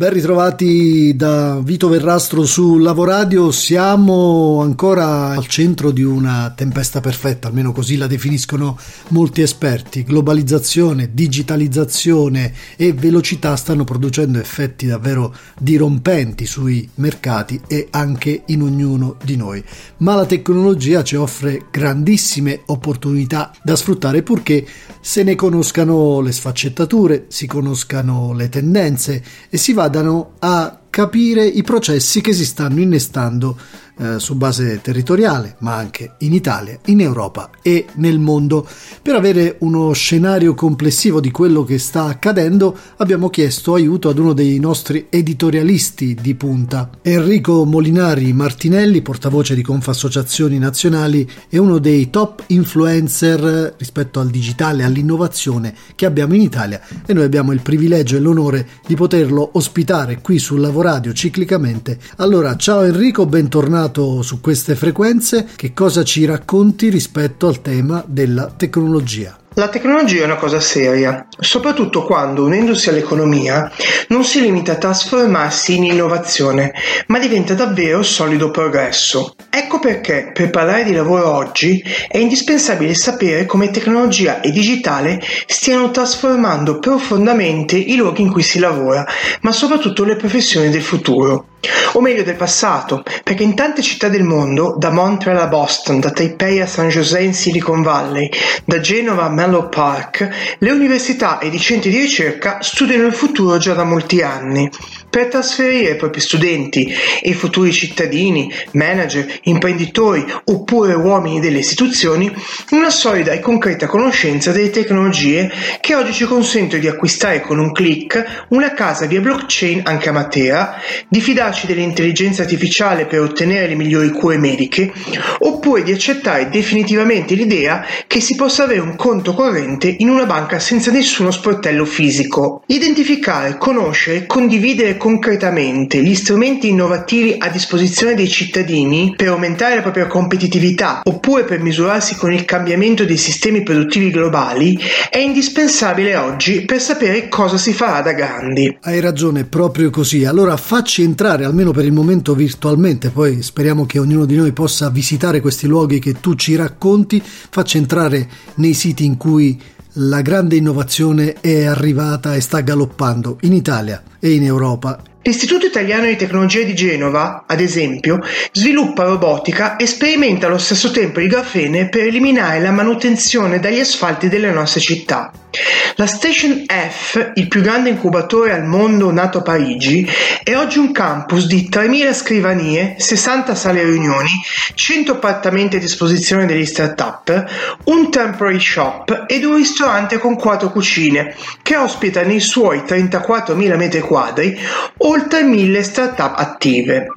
Ben ritrovati da Vito Verrastro su Lavoradio, siamo ancora al centro di una tempesta perfetta, almeno così la definiscono molti esperti. Globalizzazione, digitalizzazione e velocità stanno producendo effetti davvero dirompenti sui mercati e anche in ognuno di noi. Ma la tecnologia ci offre grandissime opportunità da sfruttare purché se ne conoscano le sfaccettature, si conoscano le tendenze e si vadano a capire i processi che si stanno innestando eh, su base territoriale, ma anche in Italia, in Europa e nel mondo. Per avere uno scenario complessivo di quello che sta accadendo, abbiamo chiesto aiuto ad uno dei nostri editorialisti di punta, Enrico Molinari Martinelli, portavoce di Confassociazioni Nazionali e uno dei top influencer rispetto al digitale e all'innovazione che abbiamo in Italia e noi abbiamo il privilegio e l'onore di poterlo ospitare qui sul Lavoradio ciclicamente. Allora, ciao Enrico, bentornato tornato su queste frequenze, che cosa ci racconti rispetto al tema della tecnologia? La tecnologia è una cosa seria, soprattutto quando, unendosi all'economia, non si limita a trasformarsi in innovazione, ma diventa davvero solido progresso. Ecco perché, per parlare di lavoro oggi, è indispensabile sapere come tecnologia e digitale stiano trasformando profondamente i luoghi in cui si lavora, ma soprattutto le professioni del futuro o meglio del passato, perché in tante città del mondo, da Montreal a Boston, da Taipei a San José in Silicon Valley, da Genova a Menlo Park, le università ed i centri di ricerca studiano il futuro già da molti anni per trasferire i propri studenti e futuri cittadini, manager, imprenditori oppure uomini delle istituzioni una solida e concreta conoscenza delle tecnologie che oggi ci consentono di acquistare con un click una casa via blockchain anche a Matera, di fidarci dell'intelligenza artificiale per ottenere le migliori cure mediche, oppure di accettare definitivamente l'idea che si possa avere un conto corrente in una banca senza nessuno sportello fisico. Identificare, conoscere e condividere concretamente gli strumenti innovativi a disposizione dei cittadini per aumentare la propria competitività oppure per misurarsi con il cambiamento dei sistemi produttivi globali è indispensabile oggi per sapere cosa si farà da grandi. Hai ragione, proprio così. Allora facci entrare almeno per il momento virtualmente, poi speriamo che ognuno di noi possa visitare questi luoghi che tu ci racconti, facci entrare nei siti in cui la grande innovazione è arrivata e sta galoppando in Italia e in Europa L'Istituto Italiano di Tecnologia di Genova, ad esempio, sviluppa robotica e sperimenta allo stesso tempo il grafene per eliminare la manutenzione dagli asfalti delle nostre città. La Station F, il più grande incubatore al mondo nato a Parigi, è oggi un campus di 3.000 scrivanie, 60 sale riunioni, 100 appartamenti a disposizione degli start-up, un temporary shop ed un ristorante con 4 cucine, che ospita nei suoi 34.000 metri quadri oltre 1.000 start-up attive.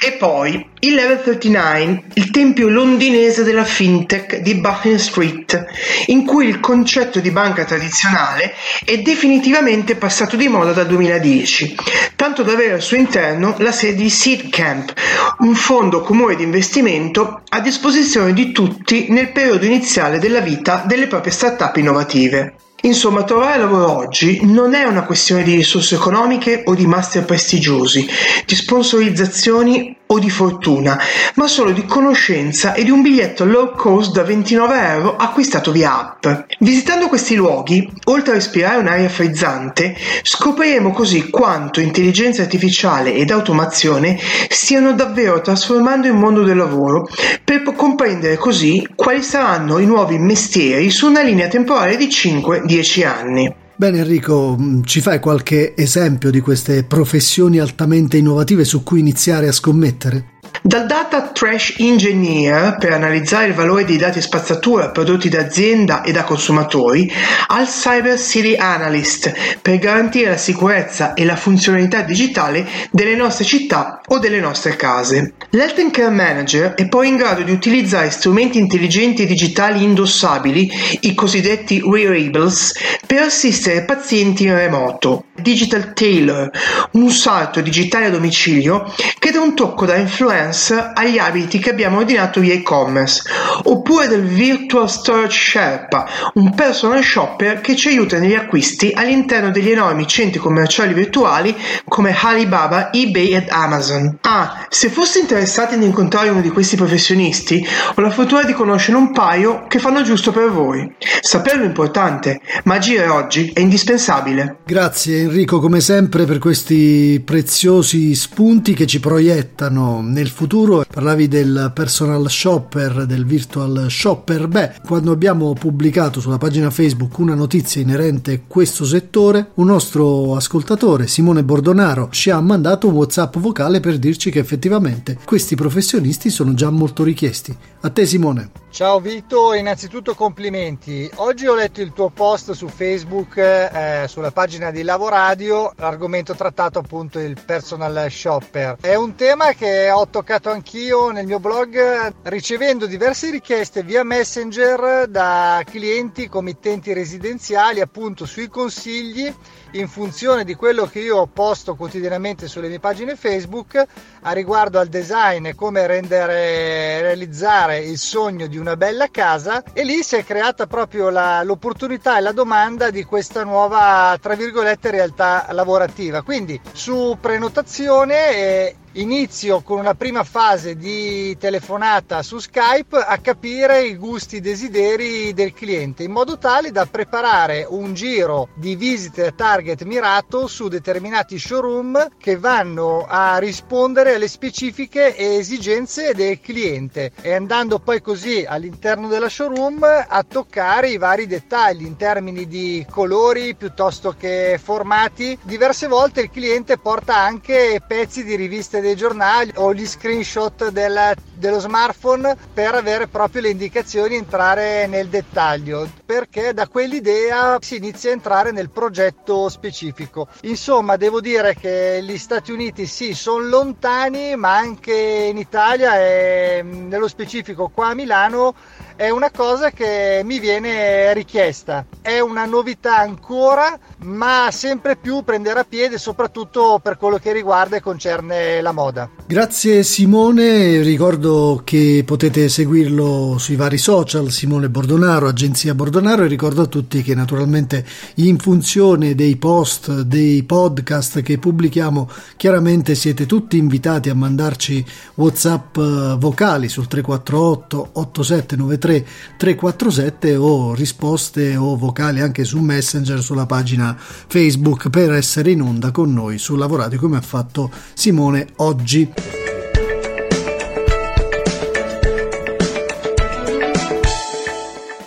E poi il Level 39, il tempio londinese della fintech di Buckingham Street, in cui il concetto di banca tradizionale è definitivamente passato di moda dal 2010, tanto da avere al suo interno la sede di Seed Camp, un fondo comune di investimento a disposizione di tutti nel periodo iniziale della vita delle proprie start-up innovative. Insomma, trovare lavoro oggi non è una questione di risorse economiche o di master prestigiosi, di sponsorizzazioni o di fortuna, ma solo di conoscenza e di un biglietto low cost da 29 euro acquistato via app. Visitando questi luoghi, oltre a respirare un'aria frizzante, scopriremo così quanto intelligenza artificiale ed automazione stiano davvero trasformando il mondo del lavoro, per comprendere così quali saranno i nuovi mestieri su una linea temporale di 5-10 anni. Bene Enrico, mm, ci fai qualche esempio di queste professioni altamente innovative su cui iniziare a scommettere? Dal data trash engineer per analizzare il valore dei dati spazzatura prodotti da azienda e da consumatori, al cyber city analyst per garantire la sicurezza e la funzionalità digitale delle nostre città o delle nostre case. L'health care manager è poi in grado di utilizzare strumenti intelligenti e digitali indossabili, i cosiddetti wearables, per assistere pazienti in remoto. Digital Tailor, un salto digitale a domicilio che dà un tocco da influencer agli abiti che abbiamo ordinato via e-commerce, oppure del Virtual Storage Sherpa, un personal shopper che ci aiuta negli acquisti all'interno degli enormi centri commerciali virtuali come Alibaba, eBay ed Amazon. Ah, se foste interessati ad incontrare uno di questi professionisti, ho la fortuna di conoscere un paio che fanno giusto per voi. Saperlo è importante, ma agire oggi è indispensabile. Grazie Enrico, come sempre, per questi preziosi spunti che ci proiettano nel futuro. Parlavi del personal shopper, del virtual shopper. Beh, quando abbiamo pubblicato sulla pagina Facebook una notizia inerente a questo settore, un nostro ascoltatore, Simone Bordonaro, ci ha mandato un WhatsApp vocale per dirci che effettivamente questi professionisti sono già molto richiesti. A te Simone. Ciao Vito, innanzitutto complimenti. Oggi ho letto il tuo post su Facebook eh, sulla pagina di Lavoradio, l'argomento trattato appunto il personal shopper. È un tema che ho toccato anch'io nel mio blog ricevendo diverse richieste via Messenger da clienti committenti residenziali appunto sui consigli in funzione di quello che io posto quotidianamente sulle mie pagine Facebook a riguardo al design e come rendere realizzare il sogno di una bella casa e lì si è creata proprio la, l'opportunità e la domanda di questa nuova tra virgolette realtà lavorativa. Quindi su prenotazione e inizio con una prima fase di telefonata su Skype a capire i gusti e desideri del cliente in modo tale da preparare un giro di visite target mirato su determinati showroom che vanno a rispondere alle specifiche esigenze del cliente. E andando poi così all'interno della showroom a toccare i vari dettagli in termini di colori piuttosto che formati. Diverse volte il cliente porta anche pezzi di riviste dei giornali o gli screenshot del, dello smartphone per avere proprio le indicazioni entrare nel dettaglio perché da quell'idea si inizia a entrare nel progetto specifico. Insomma devo dire che gli Stati Uniti sì sono lontani ma anche in Italia e nello specifico qua a Milano è una cosa che mi viene richiesta. È una novità ancora, ma sempre più prenderà piede, soprattutto per quello che riguarda e concerne la moda. Grazie Simone, ricordo che potete seguirlo sui vari social, Simone Bordonaro, Agenzia Bordonaro e ricordo a tutti che naturalmente in funzione dei post, dei podcast che pubblichiamo, chiaramente siete tutti invitati a mandarci WhatsApp eh, vocali sul 348 8793 347 o risposte o vocali anche su Messenger sulla pagina Facebook per essere in onda con noi su Lavoradio come ha fatto Simone oggi.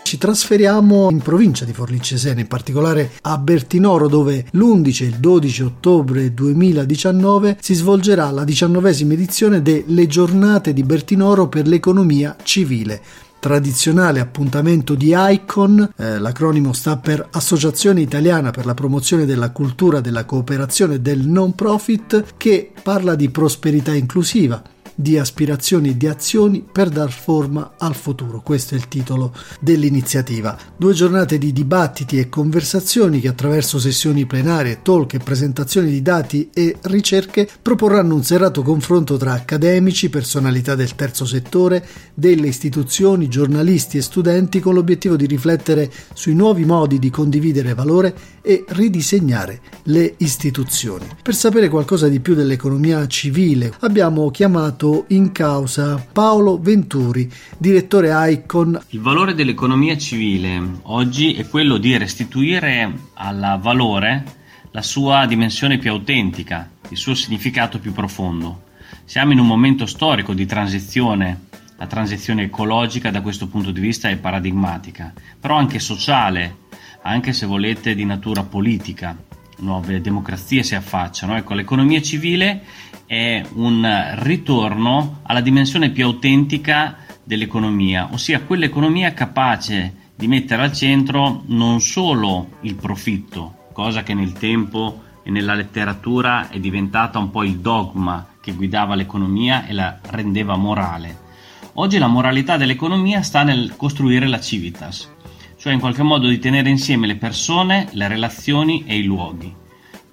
Ci trasferiamo in provincia di Forlì Cesena, in particolare a Bertinoro, dove l'11 e il 12 ottobre 2019 si svolgerà la diciannovesima edizione delle giornate di Bertinoro per l'economia civile tradizionale appuntamento di ICON, eh, l'acronimo sta per Associazione Italiana per la promozione della cultura della cooperazione e del non profit, che parla di prosperità inclusiva di aspirazioni e di azioni per dar forma al futuro. Questo è il titolo dell'iniziativa. Due giornate di dibattiti e conversazioni che attraverso sessioni plenarie, talk e presentazioni di dati e ricerche proporranno un serrato confronto tra accademici, personalità del terzo settore, delle istituzioni, giornalisti e studenti con l'obiettivo di riflettere sui nuovi modi di condividere valore e ridisegnare le istituzioni. Per sapere qualcosa di più dell'economia civile abbiamo chiamato chiamato in causa Paolo Venturi, direttore ICON. Il valore dell'economia civile oggi è quello di restituire al valore la sua dimensione più autentica, il suo significato più profondo. Siamo in un momento storico di transizione la transizione ecologica da questo punto di vista è paradigmatica, però anche sociale, anche se volete di natura politica. Nuove democrazie si affacciano. Ecco, l'economia civile è un ritorno alla dimensione più autentica dell'economia, ossia quell'economia capace di mettere al centro non solo il profitto, cosa che nel tempo e nella letteratura è diventata un po' il dogma che guidava l'economia e la rendeva morale. Oggi la moralità dell'economia sta nel costruire la civitas, cioè in qualche modo di tenere insieme le persone, le relazioni e i luoghi.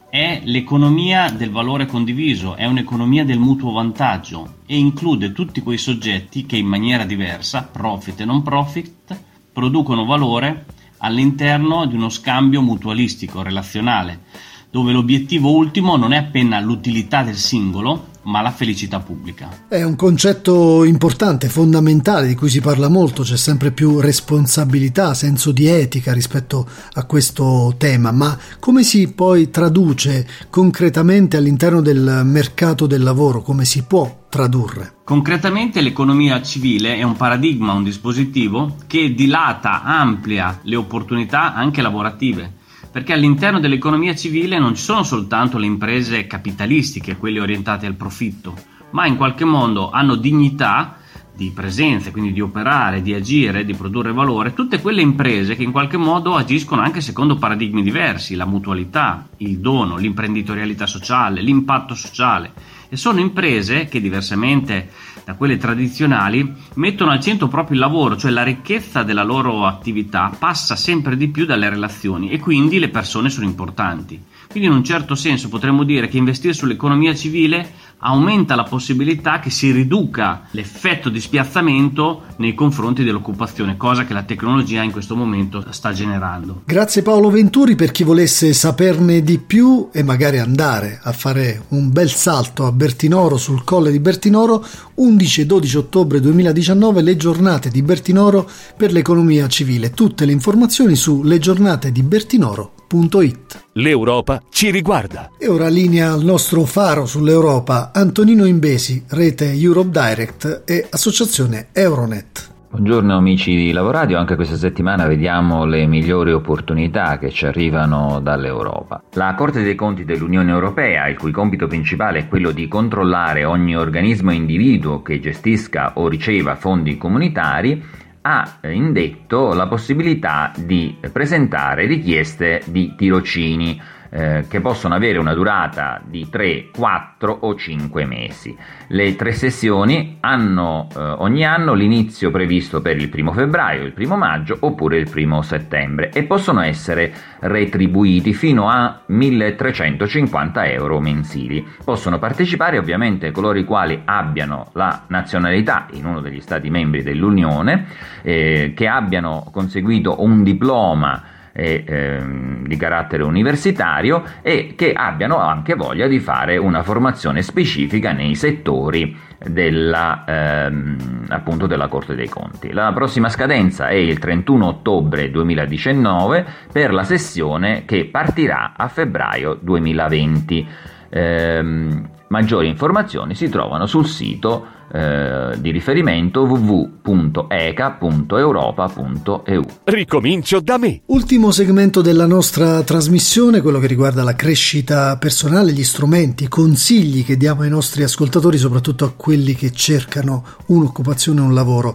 È l'economia del valore condiviso, è un'economia del mutuo vantaggio e include tutti quei soggetti che in maniera diversa, profit e non profit, producono valore all'interno di uno scambio mutualistico, relazionale, dove l'obiettivo ultimo non è appena l'utilità del singolo, ma la felicità pubblica. È un concetto importante, fondamentale, di cui si parla molto, c'è sempre più responsabilità, senso di etica rispetto a questo tema, ma come si poi traduce concretamente all'interno del mercato del lavoro, come si può tradurre? Concretamente l'economia civile è un paradigma, un dispositivo che dilata, amplia le opportunità anche lavorative perché all'interno dell'economia civile non ci sono soltanto le imprese capitalistiche, quelle orientate al profitto, ma in qualche modo hanno dignità di presenza, quindi di operare, di agire, di produrre valore, tutte quelle imprese che in qualche modo agiscono anche secondo paradigmi diversi, la mutualità, il dono, l'imprenditorialità sociale, l'impatto sociale. E sono imprese che diversamente da quelle tradizionali, mettono al centro proprio il lavoro, cioè la ricchezza della loro attività passa sempre di più dalle relazioni e quindi le persone sono importanti. Quindi in un certo senso potremmo dire che investire sull'economia civile aumenta la possibilità che si riduca l'effetto di spiazzamento nei confronti dell'occupazione, cosa che la tecnologia in questo momento sta generando. Grazie Paolo Venturi per chi volesse saperne di più e magari andare a fare un bel salto a Bertinoro sul colle di Bertinoro 11 e 12 ottobre 2019 le giornate di Bertinoro per l'economia civile. Tutte le informazioni su legiornatedibertinoro.it. L'Europa ci riguarda. E ora linea al nostro faro sull'Europa, Antonino Imbesi, rete Europe Direct e associazione Euronet. Buongiorno amici di Lavoradio, anche questa settimana vediamo le migliori opportunità che ci arrivano dall'Europa. La Corte dei Conti dell'Unione Europea, il cui compito principale è quello di controllare ogni organismo e individuo che gestisca o riceva fondi comunitari, ha indetto la possibilità di presentare richieste di tirocini eh, che possono avere una durata di 3, 4 o 5 mesi. Le tre sessioni hanno eh, ogni anno l'inizio previsto per il primo febbraio, il primo maggio oppure il primo settembre e possono essere retribuiti fino a 1350 euro mensili. Possono partecipare ovviamente coloro i quali abbiano la nazionalità in uno degli Stati membri dell'Unione, eh, che abbiano conseguito un diploma e, ehm, di carattere universitario e che abbiano anche voglia di fare una formazione specifica nei settori della, ehm, appunto della Corte dei Conti. La prossima scadenza è il 31 ottobre 2019 per la sessione che partirà a febbraio 2020. Ehm, maggiori informazioni si trovano sul sito eh, di riferimento www.eca.europa.eu. Ricomincio da me. Ultimo segmento della nostra trasmissione, quello che riguarda la crescita personale, gli strumenti, i consigli che diamo ai nostri ascoltatori, soprattutto a quelli che cercano un'occupazione o un lavoro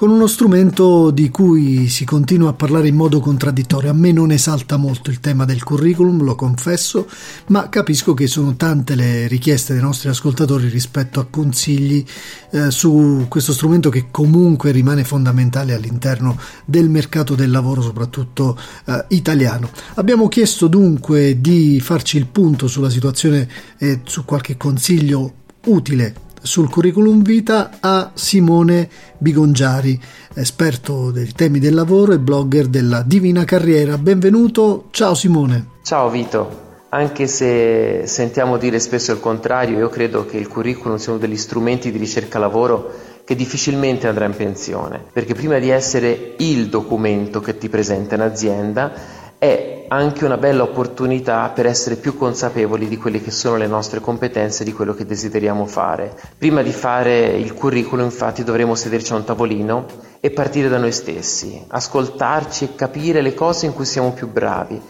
con uno strumento di cui si continua a parlare in modo contraddittorio. A me non esalta molto il tema del curriculum, lo confesso, ma capisco che sono tante le richieste dei nostri ascoltatori rispetto a consigli eh, su questo strumento che comunque rimane fondamentale all'interno del mercato del lavoro, soprattutto eh, italiano. Abbiamo chiesto dunque di farci il punto sulla situazione e su qualche consiglio utile sul curriculum vita a Simone Bigongiari, esperto dei temi del lavoro e blogger della Divina Carriera. Benvenuto, ciao Simone. Ciao Vito. Anche se sentiamo dire spesso il contrario, io credo che il curriculum sia uno degli strumenti di ricerca lavoro che difficilmente andrà in pensione, perché prima di essere il documento che ti presenta in azienda è anche una bella opportunità per essere più consapevoli di quelle che sono le nostre competenze, di quello che desideriamo fare. Prima di fare il curriculum infatti dovremo sederci a un tavolino e partire da noi stessi, ascoltarci e capire le cose in cui siamo più bravi,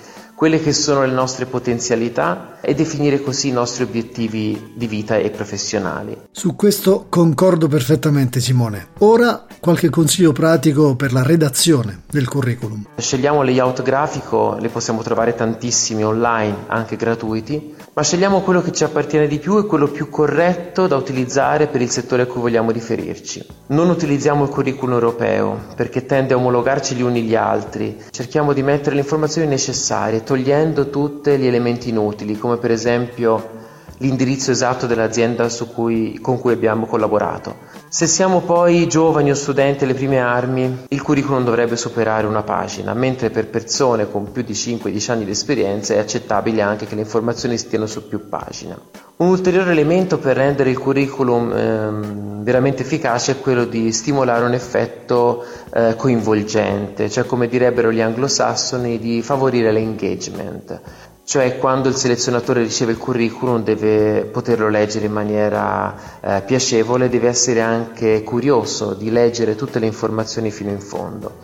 quelle che sono le nostre potenzialità e definire così i nostri obiettivi di vita e professionali. Su questo concordo perfettamente Simone. Ora qualche consiglio pratico per la redazione del curriculum. Scegliamo layout grafico, le possiamo trovare tantissimi online, anche gratuiti, ma scegliamo quello che ci appartiene di più e quello più corretto da utilizzare per il settore a cui vogliamo riferirci. Non utilizziamo il curriculum europeo perché tende a omologarci gli uni gli altri, cerchiamo di mettere le informazioni necessarie togliendo tutti gli elementi inutili, come per esempio l'indirizzo esatto dell'azienda cui, con cui abbiamo collaborato. Se siamo poi giovani o studenti alle prime armi, il curriculum dovrebbe superare una pagina, mentre per persone con più di 5-10 anni di esperienza è accettabile anche che le informazioni stiano su più pagine. Un ulteriore elemento per rendere il curriculum ehm, veramente efficace è quello di stimolare un effetto eh, coinvolgente, cioè come direbbero gli anglosassoni di favorire l'engagement cioè quando il selezionatore riceve il curriculum deve poterlo leggere in maniera eh, piacevole, deve essere anche curioso di leggere tutte le informazioni fino in fondo.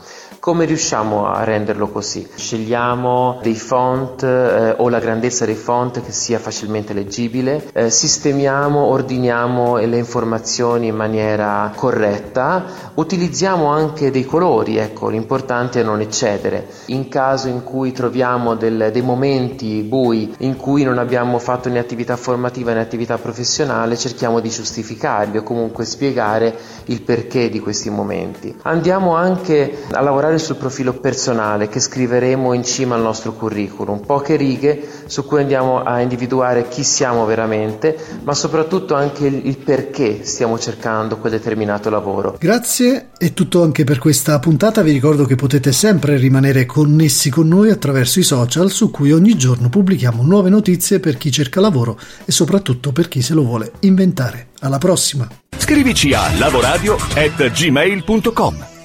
Come riusciamo a renderlo così? Scegliamo dei font eh, o la grandezza dei font che sia facilmente leggibile, eh, sistemiamo, ordiniamo le informazioni in maniera corretta, utilizziamo anche dei colori, ecco, l'importante è non eccedere. In caso in cui troviamo del, dei momenti bui in cui non abbiamo fatto né attività formativa né attività professionale, cerchiamo di giustificarli o comunque spiegare il perché di questi momenti. Andiamo anche a lavorare lavorare sul profilo personale che scriveremo in cima al nostro curriculum, poche righe su cui andiamo a individuare chi siamo veramente, ma soprattutto anche il, il perché stiamo cercando quel determinato lavoro. Grazie, è tutto anche per questa puntata. Vi ricordo che potete sempre rimanere connessi con noi attraverso i social su cui ogni giorno pubblichiamo nuove notizie per chi cerca lavoro e soprattutto per chi se lo vuole inventare. Alla prossima! Scrivici a lavoradio.gmail.com